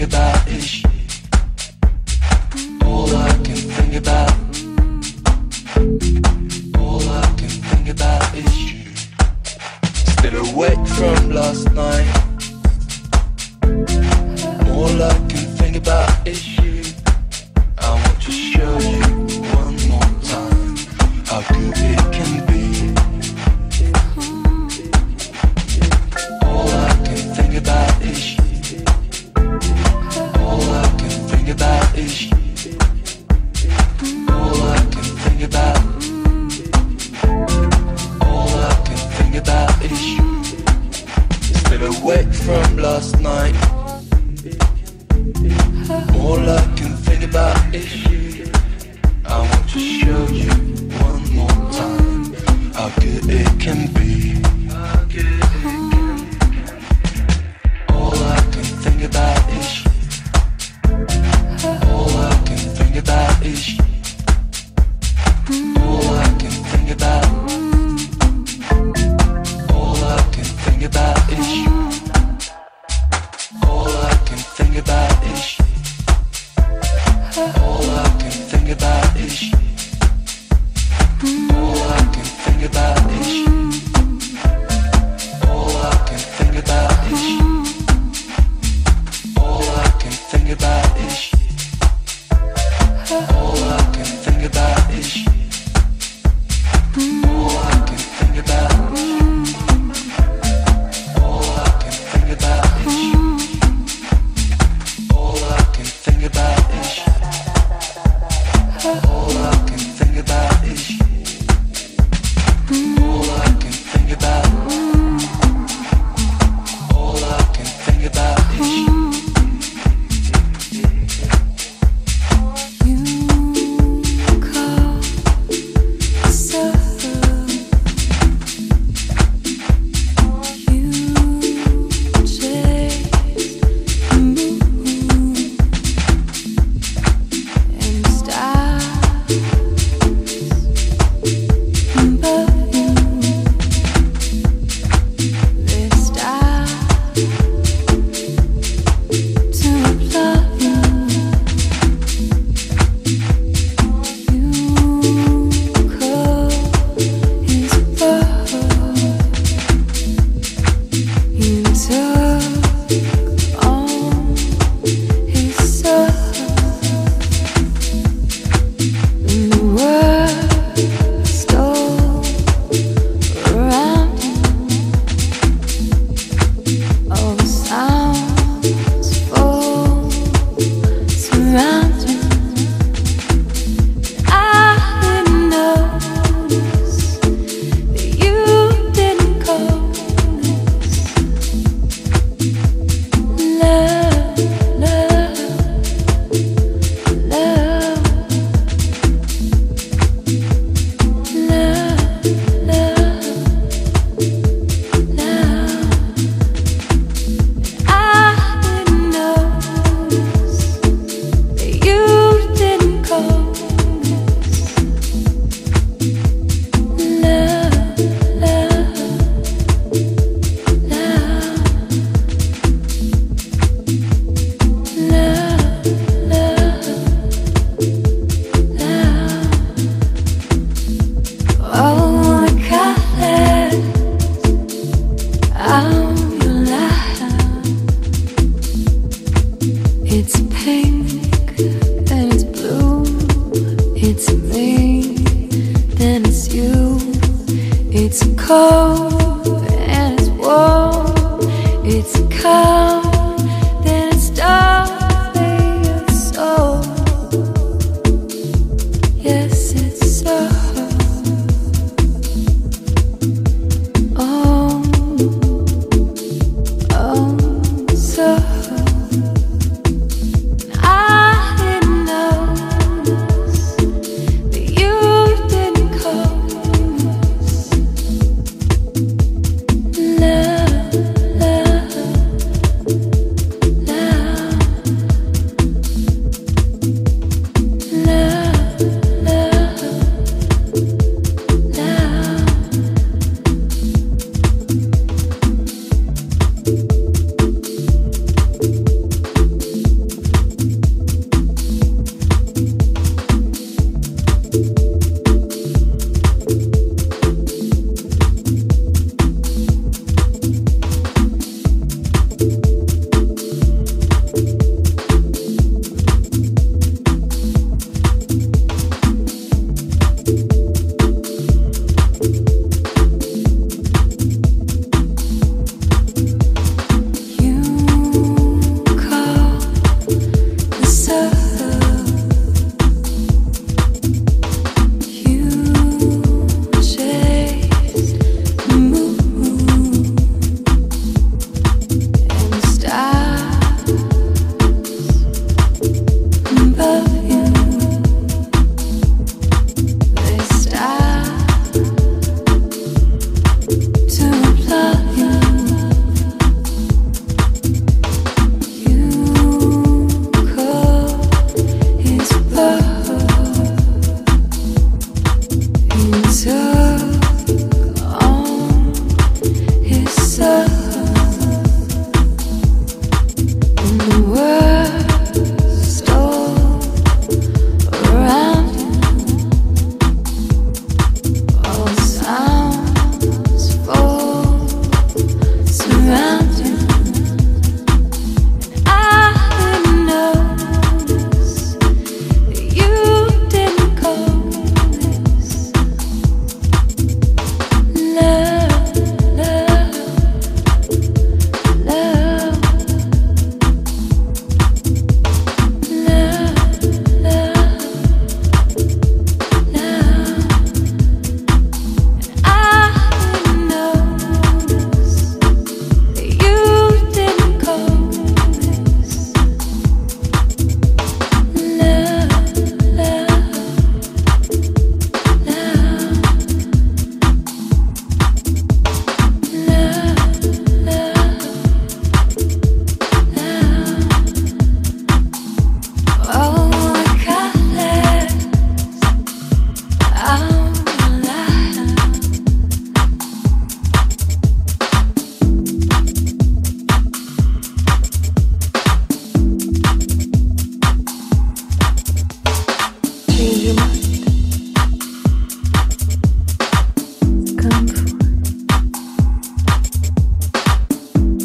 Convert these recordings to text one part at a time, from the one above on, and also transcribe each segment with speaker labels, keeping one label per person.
Speaker 1: никогда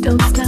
Speaker 1: don't stop.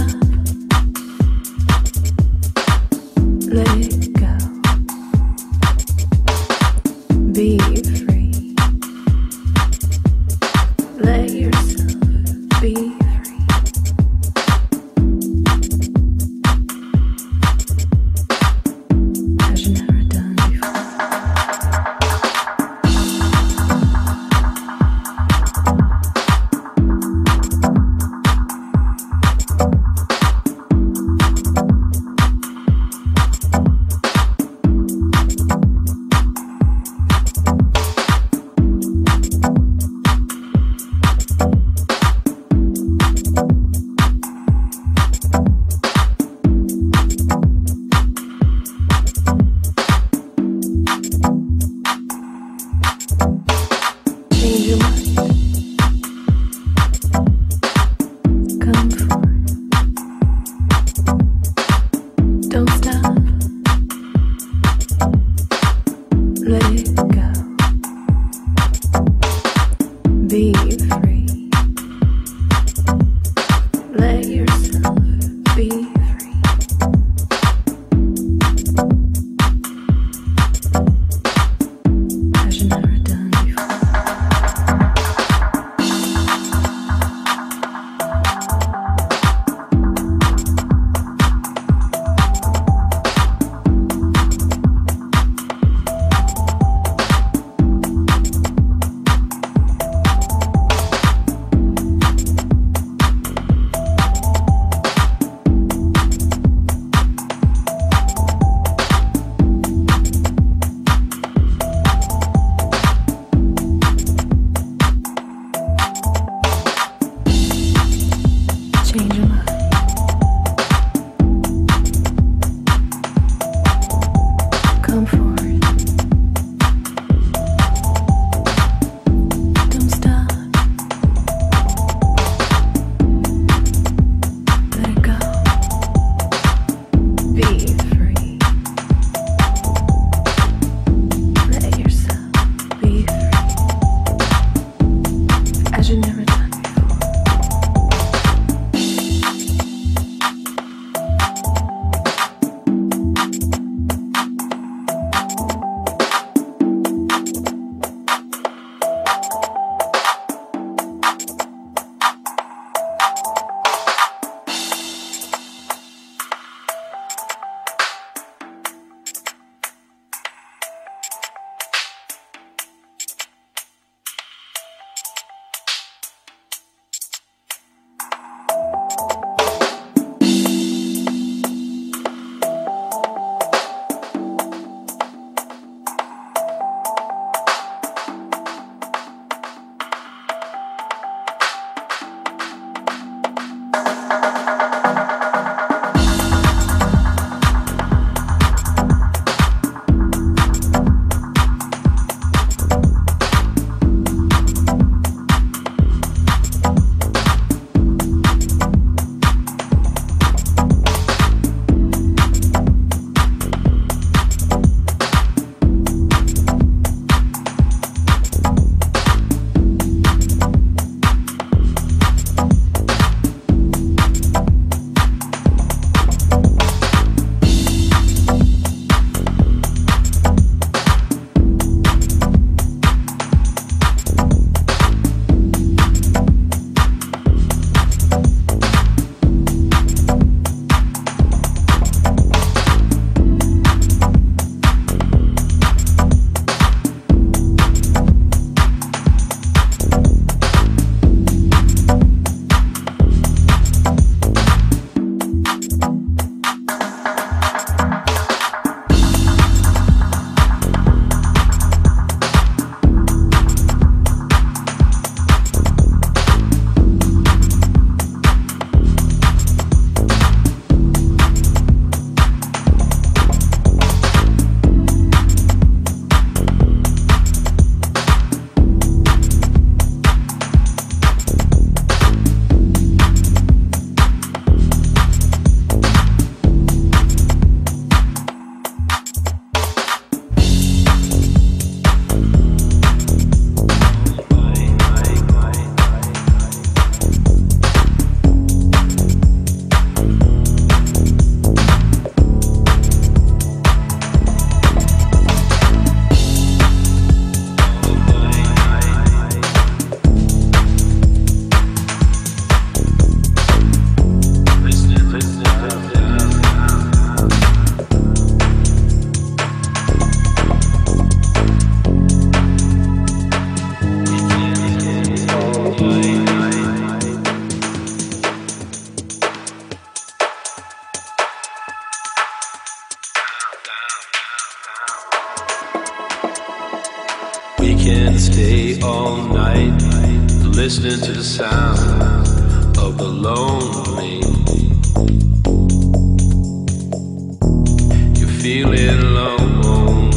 Speaker 1: feeling alone,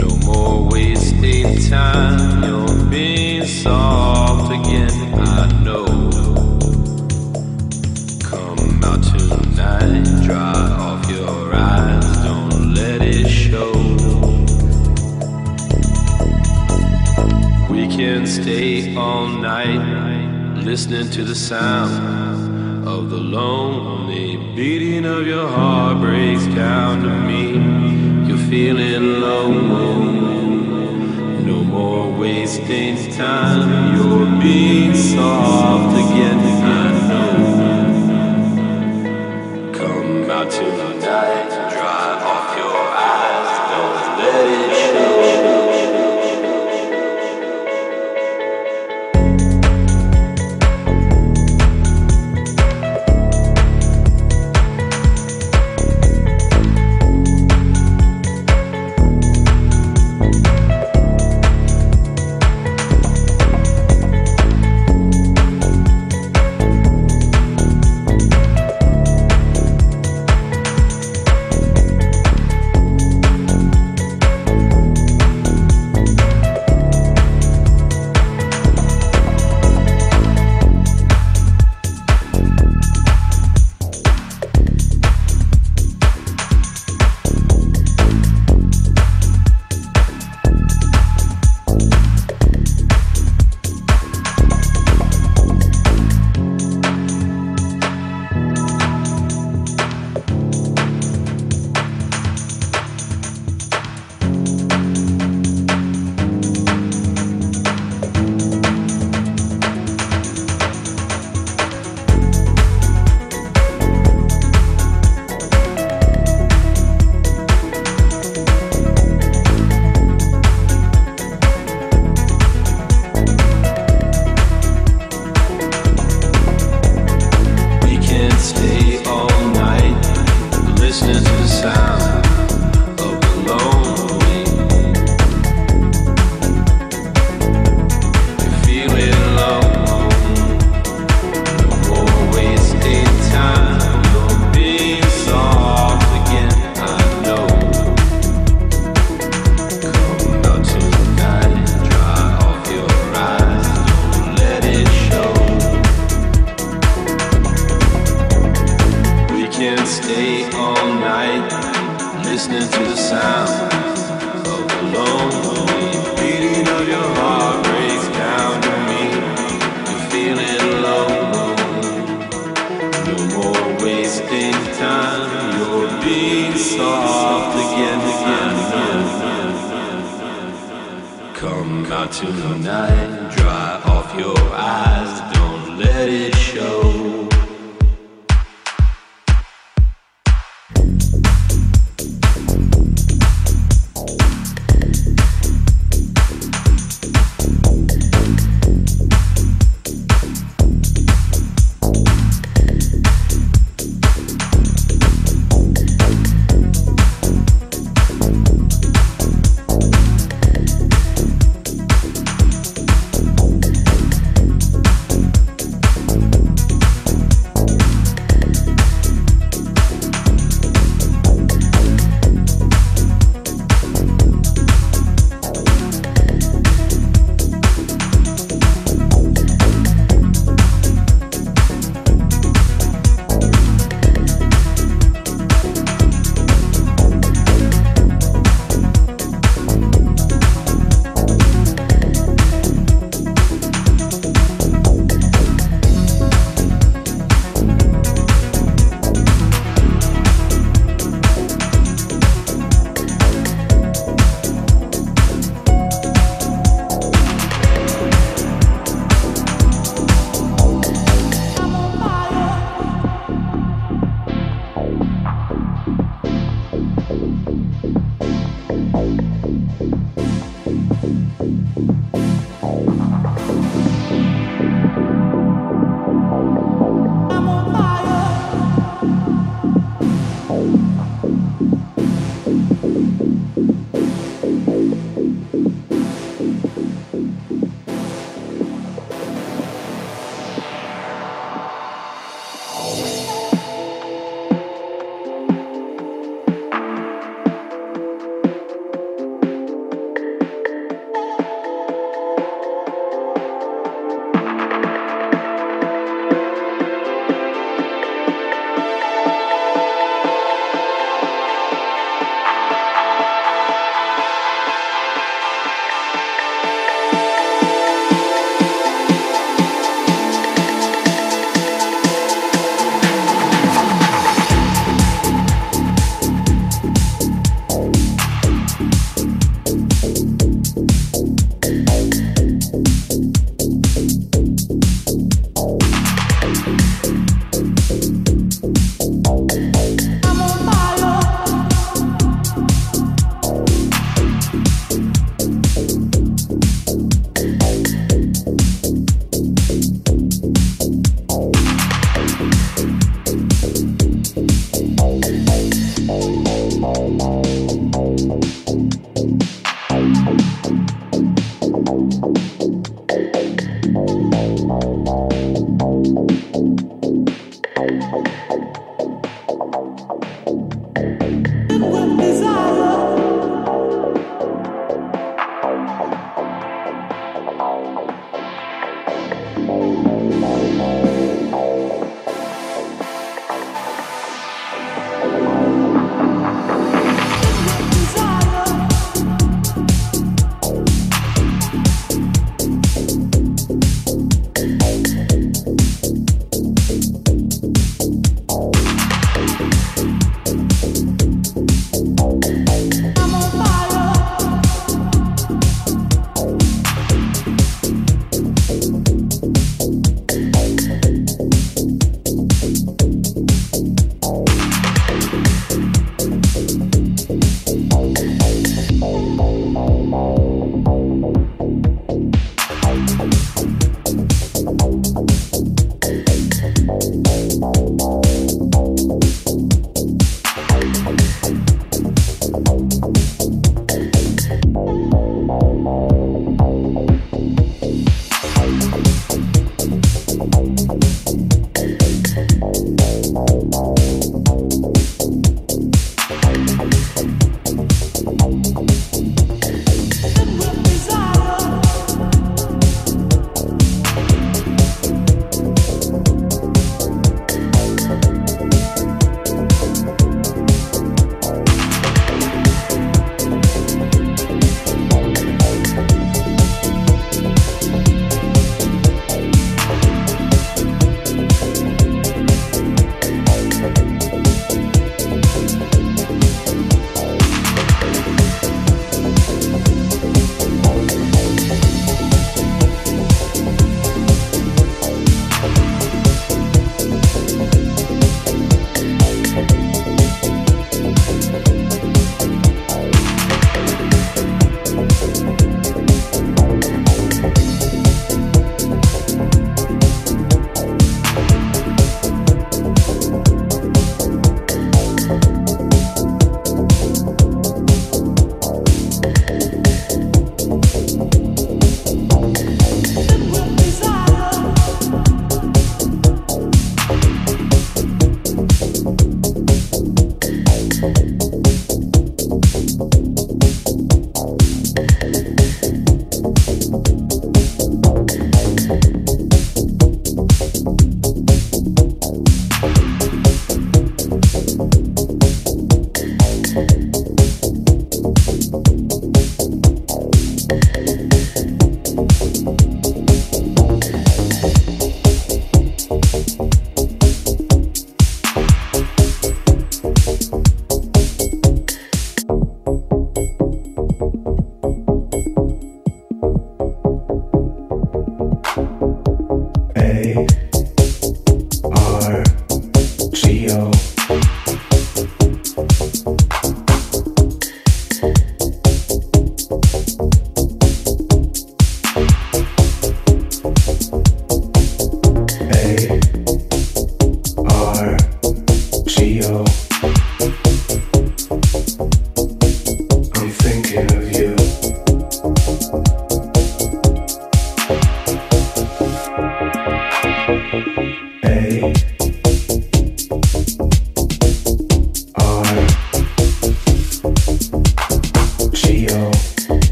Speaker 1: No more wasting time. You're being soft again. I know. Come out tonight. Dry off your eyes. Don't let it show. We can stay all night listening to the sound of the lone beating of your heart breaks down to me. You're feeling lonely. No more wasting time. You're being soft again.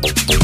Speaker 2: Thank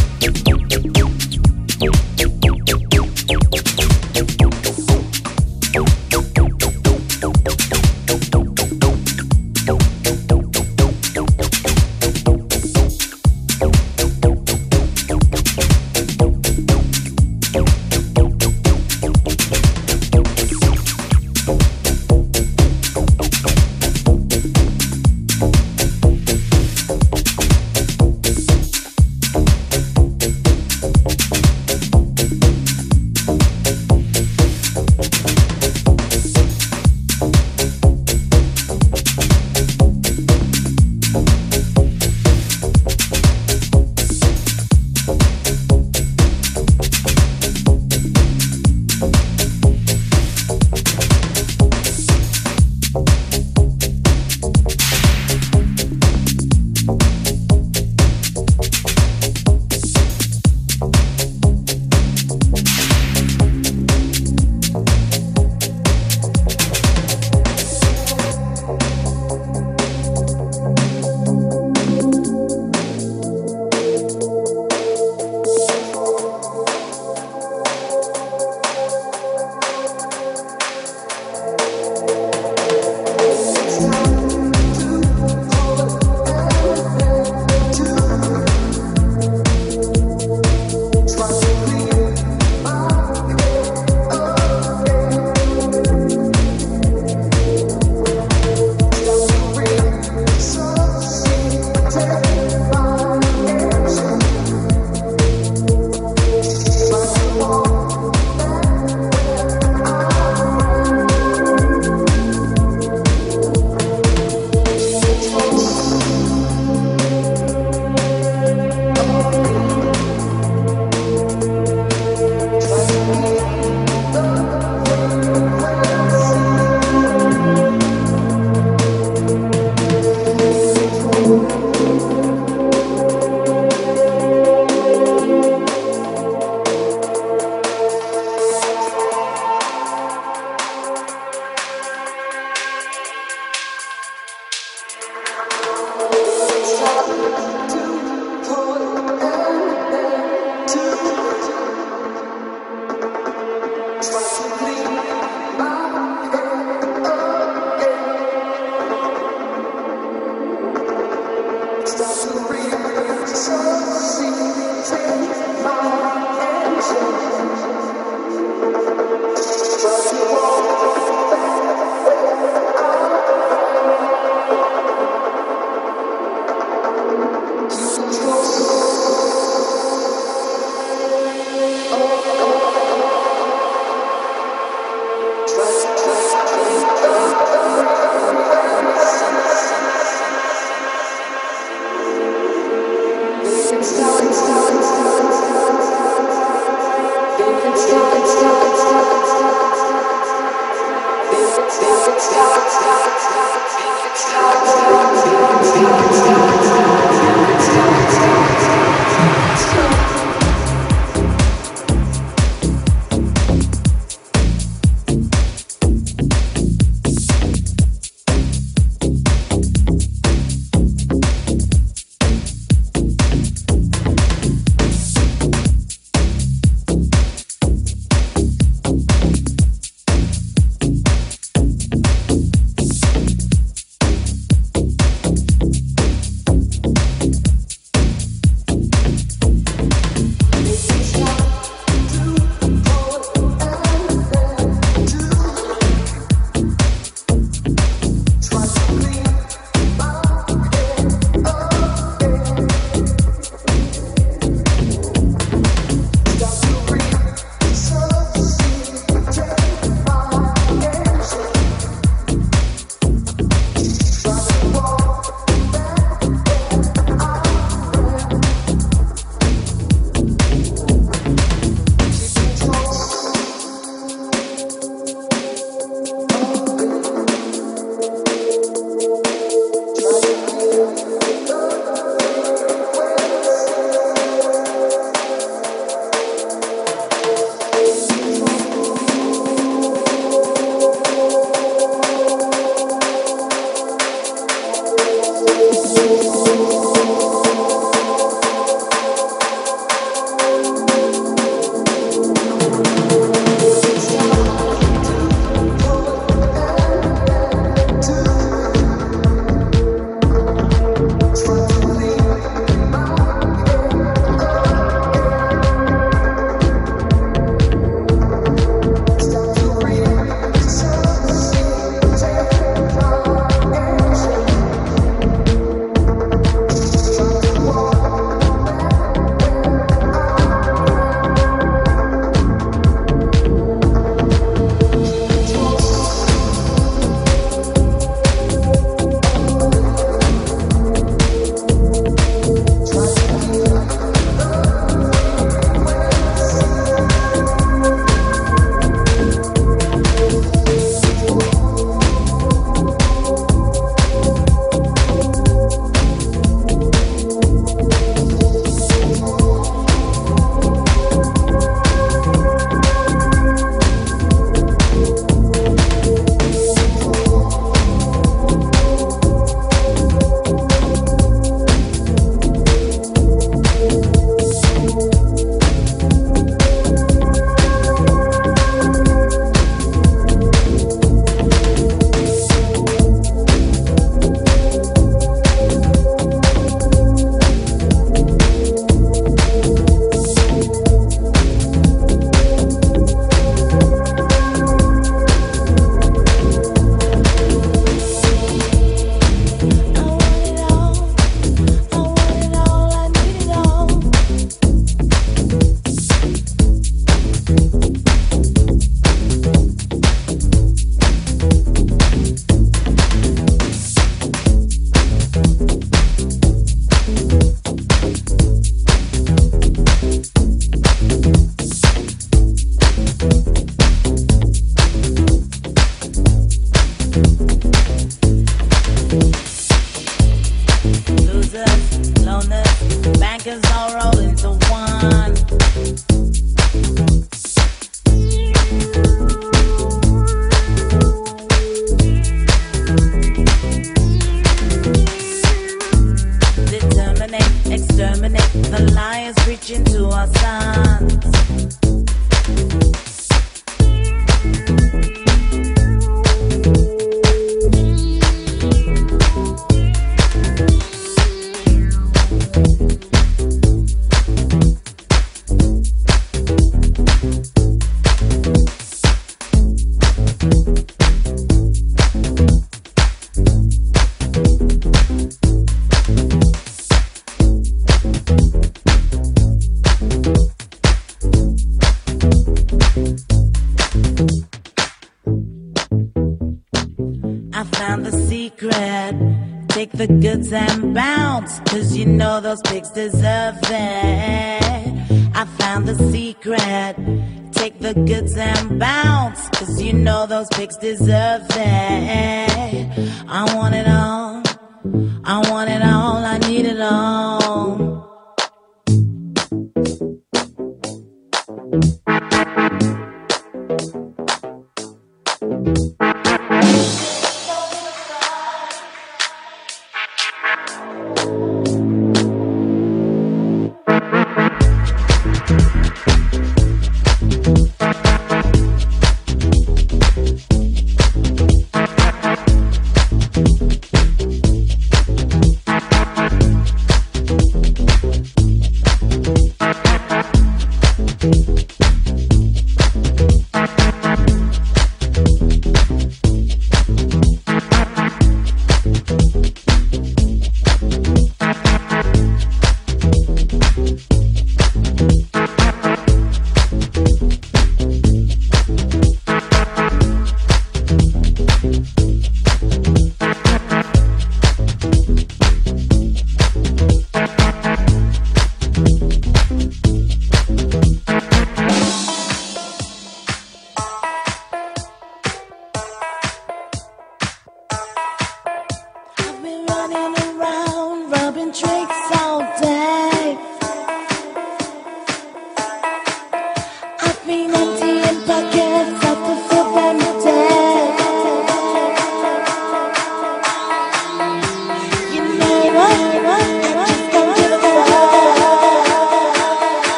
Speaker 2: pigs deserve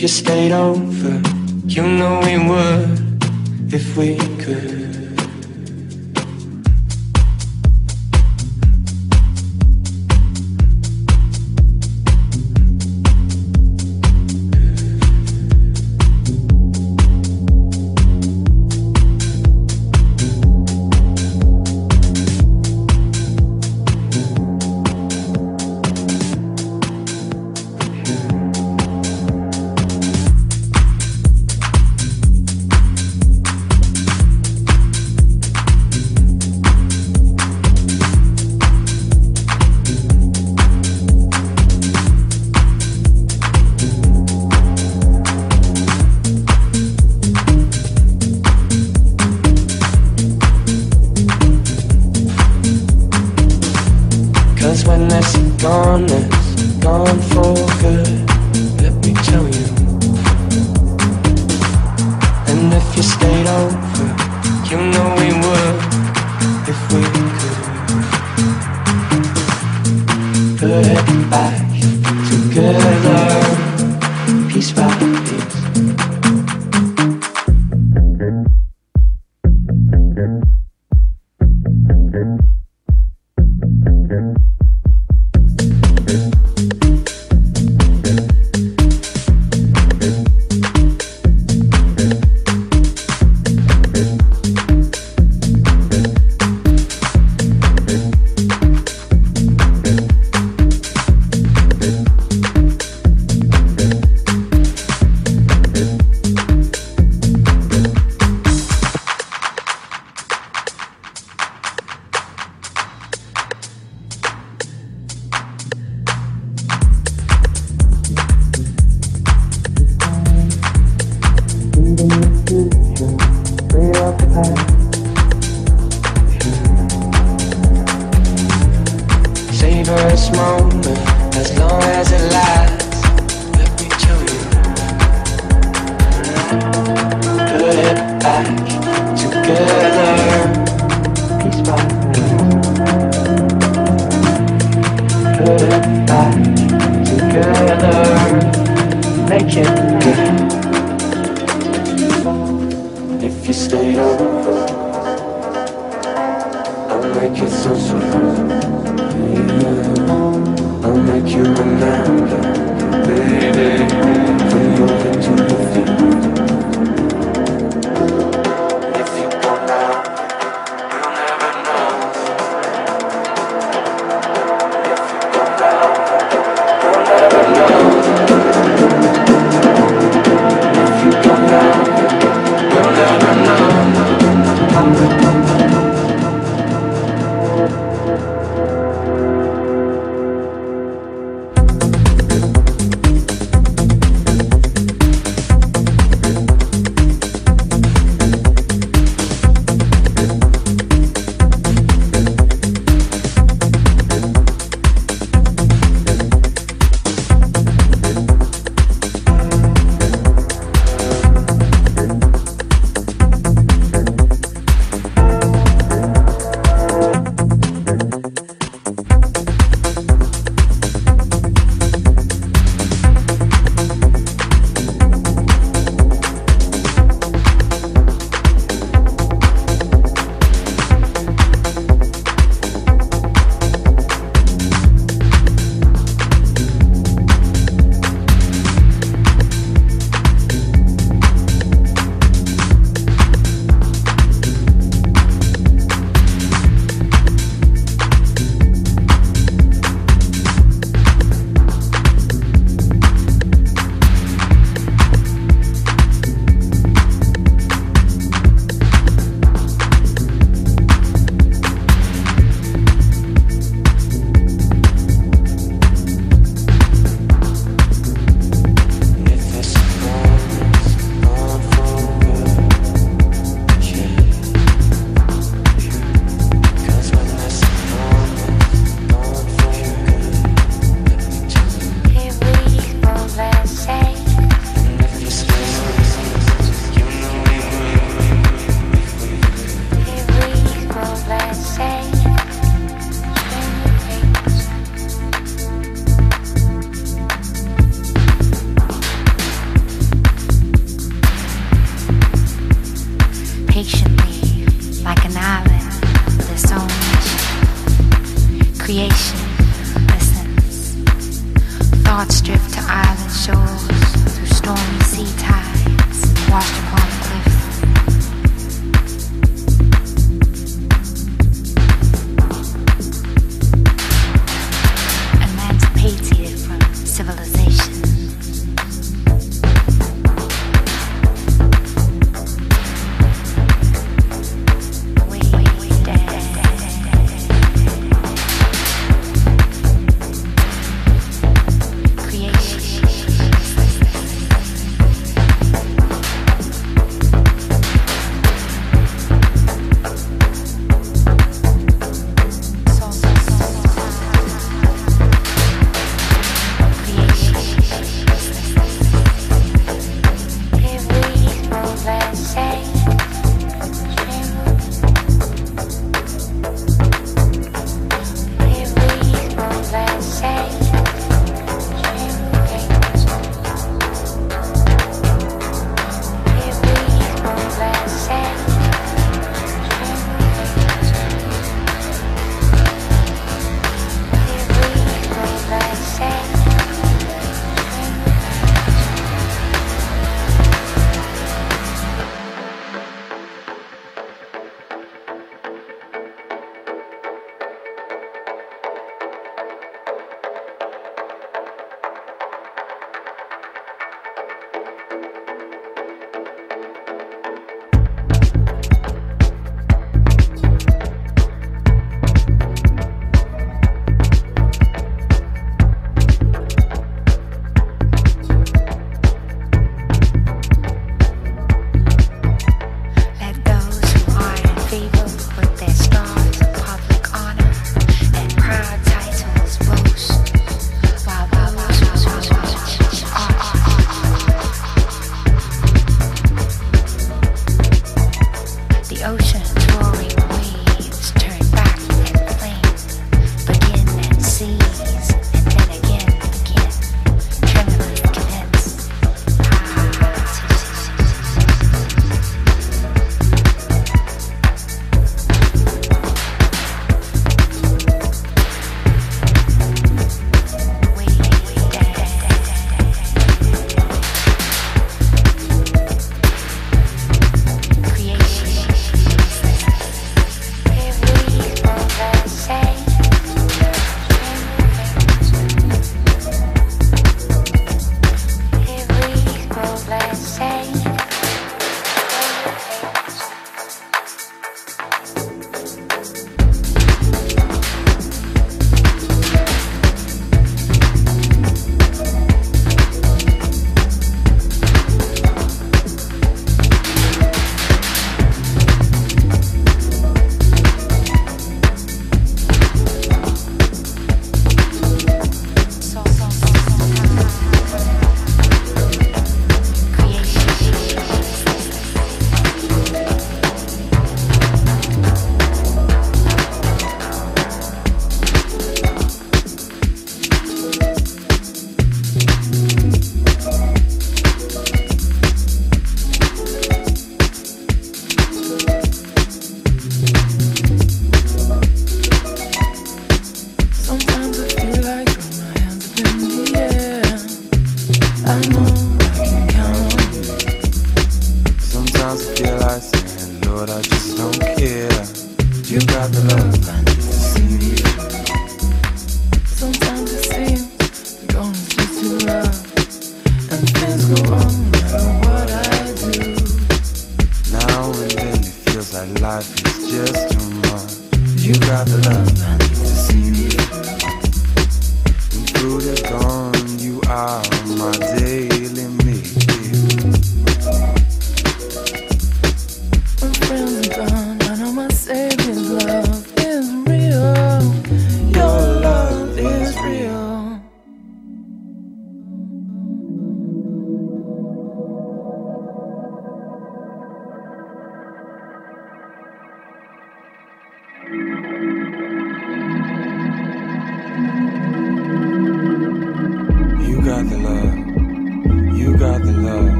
Speaker 2: you
Speaker 3: stayed over. You know we would if we could.
Speaker 4: unfocused